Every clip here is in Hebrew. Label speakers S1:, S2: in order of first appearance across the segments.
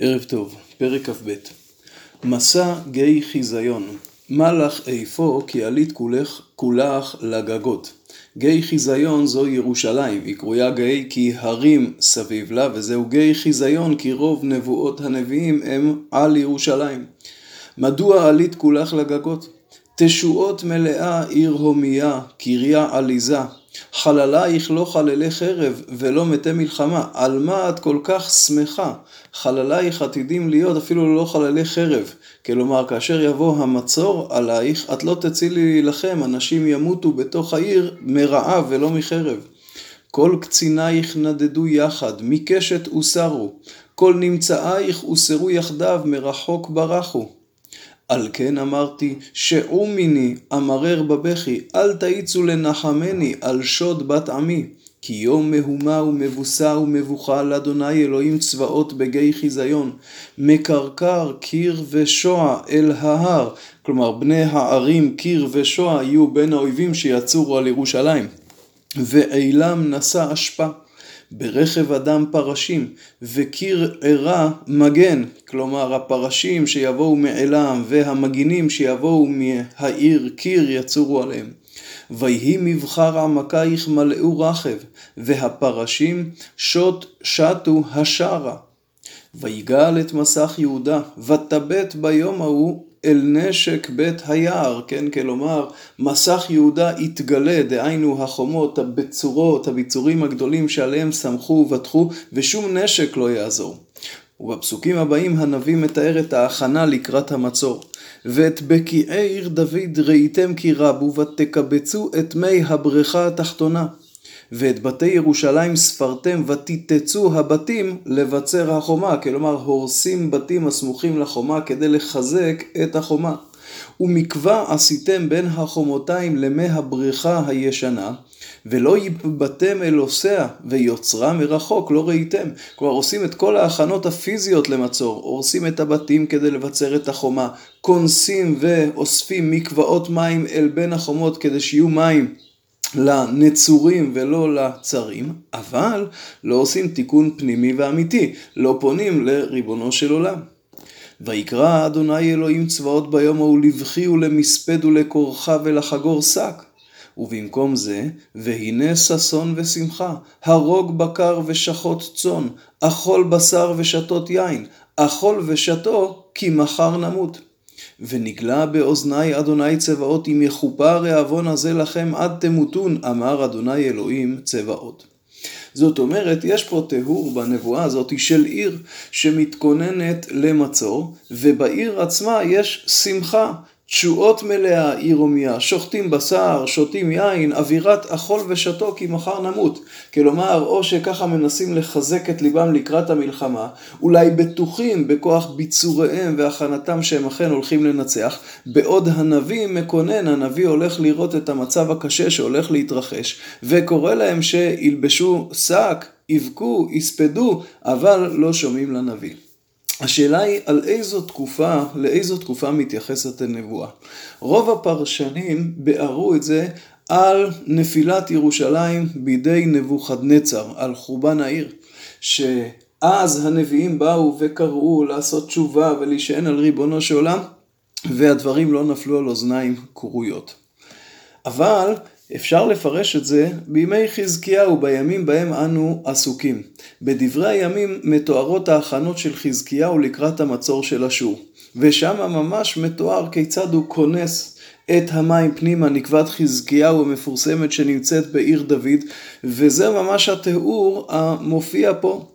S1: ערב טוב, פרק כ"ב. מסע גיא חיזיון. מה לך איפה כי עלית כולך, כולך לגגות. גיא חיזיון זו ירושלים, היא קרויה גיא כי הרים סביב לה וזהו גיא חיזיון כי רוב נבואות הנביאים הם על ירושלים. מדוע עלית כולך לגגות? תשועות מלאה עיר הומיה, קריה עליזה חללייך לא חללי חרב ולא מתי מלחמה, על מה את כל כך שמחה? חללייך עתידים להיות אפילו לא חללי חרב. כלומר, כאשר יבוא המצור עלייך, את לא תצילי להילחם, אנשים ימותו בתוך העיר מרעב ולא מחרב. כל קצינייך נדדו יחד, מקשת הוסרו, כל נמצאייך הוסרו יחדיו, מרחוק ברחו. על כן אמרתי, שעו מיני, אמרר בבכי, אל תאיצו לנחמני, על שוד בת עמי. כי יום מהומה ומבוסה ומבוכה לאדוני אלוהים צבאות בגיא חיזיון, מקרקר קיר ושוע אל ההר. כלומר, בני הערים קיר ושוע יהיו בין האויבים שיצורו על ירושלים. ואילם נשא אשפה. ברכב אדם פרשים, וקיר ערה מגן, כלומר הפרשים שיבואו מעילם והמגינים שיבואו מהעיר קיר יצורו עליהם. ויהי מבחר עמקייך מלאו רכב, והפרשים שוט שטו השערה. ויגאל את מסך יהודה, ותבט ביום ההוא אל נשק בית היער, כן, כלומר, מסך יהודה יתגלה, דהיינו החומות, הבצורות, הביצורים הגדולים שעליהם סמכו ובטחו, ושום נשק לא יעזור. ובפסוקים הבאים הנביא מתאר את ההכנה לקראת המצור. ואת בקיעי עיר דוד ראיתם כי רבו ותקבצו את מי הבריכה התחתונה. ואת בתי ירושלים ספרתם ותיתצו הבתים לבצר החומה, כלומר הורסים בתים הסמוכים לחומה כדי לחזק את החומה. ומקווה עשיתם בין החומותיים למי הבריכה הישנה, ולא ייבטם אל עושיה, ויוצרה מרחוק לא ראיתם. כלומר עושים את כל ההכנות הפיזיות למצור, הורסים את הבתים כדי לבצר את החומה, כונסים ואוספים מקוואות מים אל בין החומות כדי שיהיו מים לנצורים ולא לצרים, אבל לא עושים תיקון פנימי ואמיתי, לא פונים לריבונו של עולם. ויקרא אדוני אלוהים צבאות ביום ההוא לבכי ולמספד ולכורחה ולחגור שק. ובמקום זה, והנה ששון ושמחה, הרוג בקר ושחוט צאן, אכול בשר ושתות יין, אכול ושתו כי מחר נמות. ונגלה באוזני אדוני צבאות אם יכופר העוון הזה לכם עד תמותון, אמר אדוני אלוהים צבאות. זאת אומרת, יש פה תיאור בנבואה הזאת של עיר שמתכוננת למצור, ובעיר עצמה יש שמחה תשועות מלאה עיר הומיה, שוחטים בשר, שותים יין, אווירת אכול ושתו כי מחר נמות. כלומר, או שככה מנסים לחזק את ליבם לקראת המלחמה, אולי בטוחים בכוח ביצוריהם והכנתם שהם אכן הולכים לנצח, בעוד הנביא מקונן, הנביא הולך לראות את המצב הקשה שהולך להתרחש, וקורא להם שילבשו שק, יבכו, יספדו, אבל לא שומעים לנביא. השאלה היא על איזו תקופה, לאיזו תקופה מתייחסת הנבואה. רוב הפרשנים ביארו את זה על נפילת ירושלים בידי נבוכדנצר, על חורבן העיר, שאז הנביאים באו וקראו לעשות תשובה ולהישען על ריבונו של עולם, והדברים לא נפלו על אוזניים כרויות. אבל אפשר לפרש את זה בימי חזקיהו, בימים בהם אנו עסוקים. בדברי הימים מתוארות ההכנות של חזקיהו לקראת המצור של אשור, ושם ממש מתואר כיצד הוא כונס את המים פנימה, נקבת חזקיהו המפורסמת שנמצאת בעיר דוד, וזה ממש התיאור המופיע פה.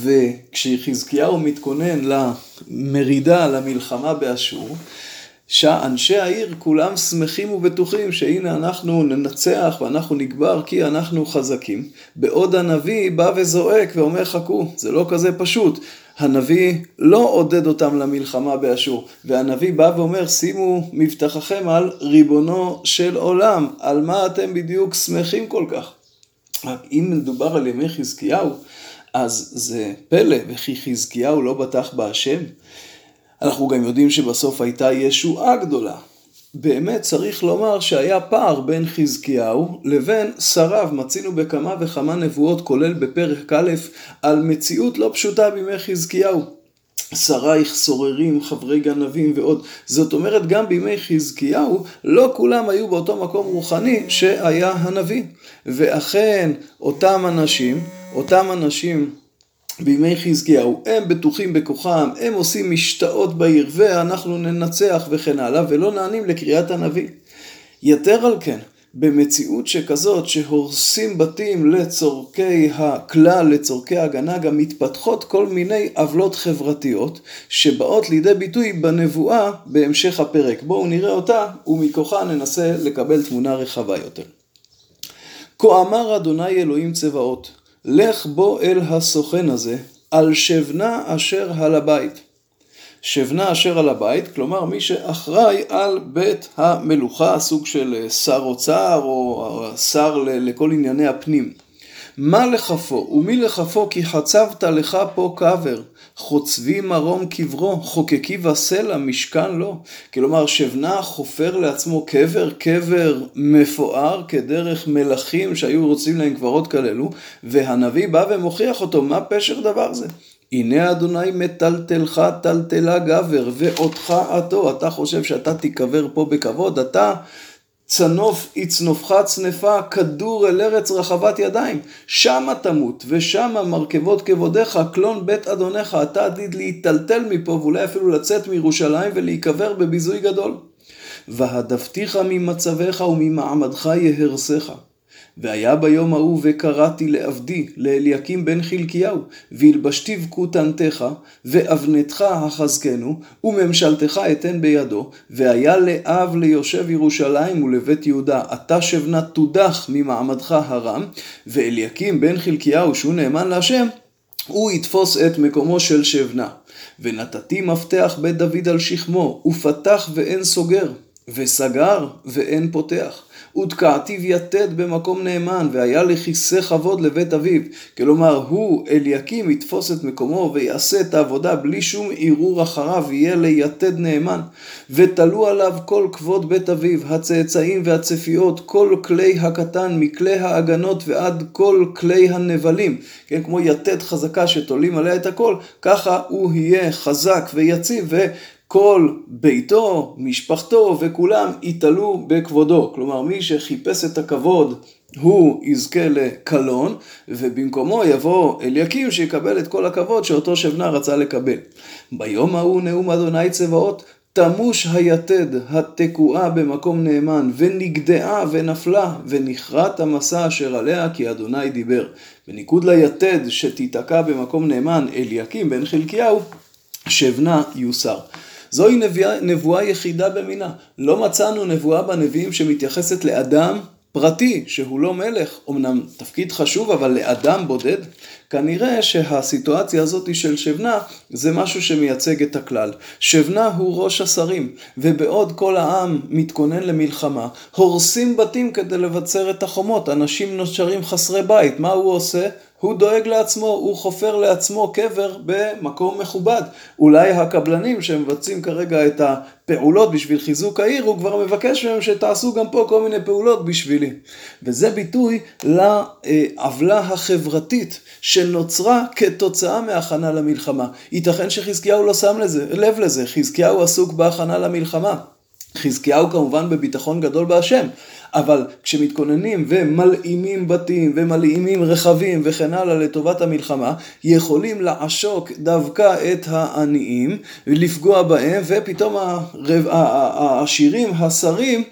S1: וכשחזקיהו מתכונן למרידה, למלחמה באשור, שאנשי העיר כולם שמחים ובטוחים שהנה אנחנו ננצח ואנחנו נגבר כי אנחנו חזקים. בעוד הנביא בא וזועק ואומר חכו, זה לא כזה פשוט. הנביא לא עודד אותם למלחמה באשור, והנביא בא ואומר שימו מבטחכם על ריבונו של עולם, על מה אתם בדיוק שמחים כל כך. אם מדובר על ימי חזקיהו, אז זה פלא, וכי חזקיהו לא בטח בהשם? אנחנו גם יודעים שבסוף הייתה ישועה גדולה. באמת צריך לומר שהיה פער בין חזקיהו לבין שריו. מצינו בכמה וכמה נבואות, כולל בפרק א', על מציאות לא פשוטה בימי חזקיהו. שרייך סוררים, חברי גנבים ועוד. זאת אומרת, גם בימי חזקיהו, לא כולם היו באותו מקום רוחני שהיה הנביא. ואכן, אותם אנשים, אותם אנשים בימי חזקיהו, הם בטוחים בכוחם, הם עושים משתאות בעיר, ואנחנו ננצח וכן הלאה, ולא נענים לקריאת הנביא. יתר על כן, במציאות שכזאת שהורסים בתים לצורכי הכלל, לצורכי ההגנה, גם מתפתחות כל מיני עוולות חברתיות שבאות לידי ביטוי בנבואה בהמשך הפרק. בואו נראה אותה ומכוחה ננסה לקבל תמונה רחבה יותר. כה אמר אדוני אלוהים צבאות, לך בוא אל הסוכן הזה, על שבנה אשר על הבית. שבנה אשר על הבית, כלומר מי שאחראי על בית המלוכה, סוג של שר אוצר או שר לכל ענייני הפנים. מה לכפו ומי לכפו כי חצבת לך פה קבר, חוצבי מרום קברו, חוקקי וסלע, משכן לו. כלומר, שבנה חופר לעצמו קבר, קבר מפואר כדרך מלכים שהיו רוצים להם קברות כללו, והנביא בא ומוכיח אותו, מה פשר דבר זה? הנה אדוני מטלטלך טלטלה גבר, ואותך עתו. אתה חושב שאתה תיקבר פה בכבוד? אתה צנוף יצנופך צנפה, כדור אל ארץ רחבת ידיים. שמה תמות, ושמה מרכבות כבודיך, קלון בית אדונך. אתה עתיד להיטלטל מפה, ואולי אפילו לצאת מירושלים ולהיקבר בביזוי גדול. והדפתיך ממצבך וממעמדך יהרסך. והיה ביום ההוא וקראתי לעבדי, לאליקים בן חלקיהו, והלבשתיו כותנתך, ואבנתך החזקנו, וממשלתך אתן בידו, והיה לאב ליושב ירושלים ולבית יהודה, אתה שבנה תודח ממעמדך הרם, ואליקים בן חלקיהו, שהוא נאמן להשם, הוא יתפוס את מקומו של שבנה. ונתתי מפתח בית דוד על שכמו, ופתח ואין סוגר, וסגר ואין פותח. ותקעתיו יתד במקום נאמן, והיה לכיסא כבוד לבית אביו. כלומר, הוא, אליקים, יתפוס את מקומו ויעשה את העבודה בלי שום ערעור אחריו, יהיה ליתד נאמן. ותלו עליו כל כבוד בית אביו, הצאצאים והצפיות, כל כלי הקטן, מכלי ההגנות ועד כל כלי הנבלים. כן, כמו יתד חזקה שתולים עליה את הכל, ככה הוא יהיה חזק ויציב. כל ביתו, משפחתו וכולם יתעלו בכבודו. כלומר, מי שחיפש את הכבוד הוא יזכה לקלון, ובמקומו יבוא אליקים שיקבל את כל הכבוד שאותו שבנה רצה לקבל. ביום ההוא נאום אדוני צבאות, תמוש היתד התקועה במקום נאמן, ונגדעה ונפלה, ונכרת המסע אשר עליה כי אדוני דיבר. בניגוד ליתד שתיתקע במקום נאמן, אליקים בן חלקיהו, שבנה יוסר. זוהי נבואה, נבואה יחידה במינה. לא מצאנו נבואה בנביאים שמתייחסת לאדם פרטי, שהוא לא מלך, אמנם תפקיד חשוב, אבל לאדם בודד, כנראה שהסיטואציה הזאת של שבנה זה משהו שמייצג את הכלל. שבנה הוא ראש השרים, ובעוד כל העם מתכונן למלחמה, הורסים בתים כדי לבצר את החומות, אנשים נושרים חסרי בית, מה הוא עושה? הוא דואג לעצמו, הוא חופר לעצמו קבר במקום מכובד. אולי הקבלנים שמבצעים כרגע את הפעולות בשביל חיזוק העיר, הוא כבר מבקש מהם שתעשו גם פה כל מיני פעולות בשבילי. וזה ביטוי לעוולה החברתית שנוצרה כתוצאה מהכנה למלחמה. ייתכן שחזקיהו לא שם לזה, לב לזה, חזקיהו עסוק בהכנה למלחמה. חזקיהו כמובן בביטחון גדול בהשם, אבל כשמתכוננים ומלאימים בתים ומלאימים רכבים וכן הלאה לטובת המלחמה, יכולים לעשוק דווקא את העניים ולפגוע בהם, ופתאום העשירים, השרים,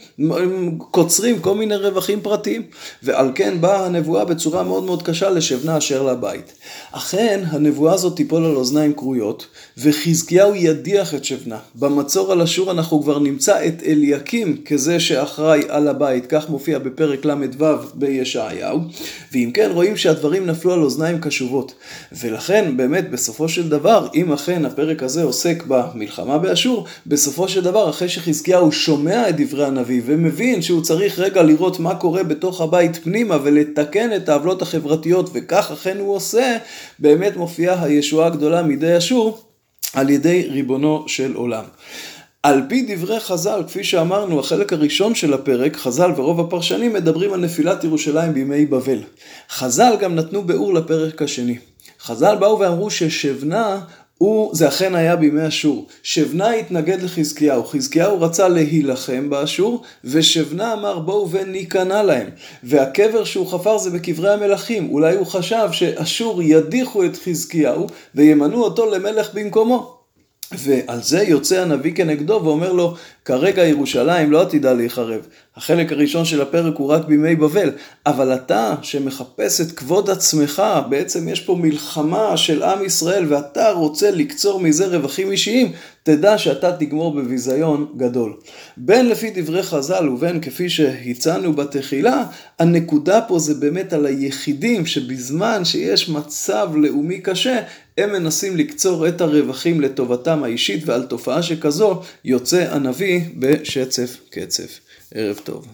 S1: קוצרים כל מיני רווחים פרטיים. ועל כן באה הנבואה בצורה מאוד מאוד קשה לשבנה אשר לבית. אכן, הנבואה הזאת תיפול על אוזניים כרויות, וחזקיהו ידיח את שבנה. במצור על אשור אנחנו כבר נמצא את אליקים כזה שאחראי על הבית. כך מופיע בפרק ל"ו בישעיהו, ואם כן רואים שהדברים נפלו על אוזניים קשובות. ולכן באמת בסופו של דבר, אם אכן הפרק הזה עוסק במלחמה באשור, בסופו של דבר אחרי שחזקיהו שומע את דברי הנביא ומבין שהוא צריך רגע לראות מה קורה בתוך הבית פנימה ולתקן את העוולות החברתיות וכך אכן הוא עושה, באמת מופיעה הישועה הגדולה מידי אשור על ידי ריבונו של עולם. על פי דברי חז"ל, כפי שאמרנו, החלק הראשון של הפרק, חז"ל ורוב הפרשנים מדברים על נפילת ירושלים בימי בבל. חז"ל גם נתנו ביאור לפרק השני. חז"ל באו ואמרו ששבנה הוא, זה אכן היה בימי אשור. שבנה התנגד לחזקיהו, חזקיהו רצה להילחם באשור, ושבנה אמר בואו וניכנע להם. והקבר שהוא חפר זה בקברי המלכים, אולי הוא חשב שאשור ידיחו את חזקיהו וימנו אותו למלך במקומו. ועל זה יוצא הנביא כנגדו ואומר לו, כרגע ירושלים לא עתידה להיחרב. החלק הראשון של הפרק הוא רק בימי בבל, אבל אתה שמחפש את כבוד עצמך, בעצם יש פה מלחמה של עם ישראל ואתה רוצה לקצור מזה רווחים אישיים, תדע שאתה תגמור בביזיון גדול. בין לפי דברי חז"ל ובין כפי שהצענו בתחילה, הנקודה פה זה באמת על היחידים שבזמן שיש מצב לאומי קשה, הם מנסים לקצור את הרווחים לטובתם האישית ועל תופעה שכזו יוצא הנביא בשצף קצף. ערב טוב.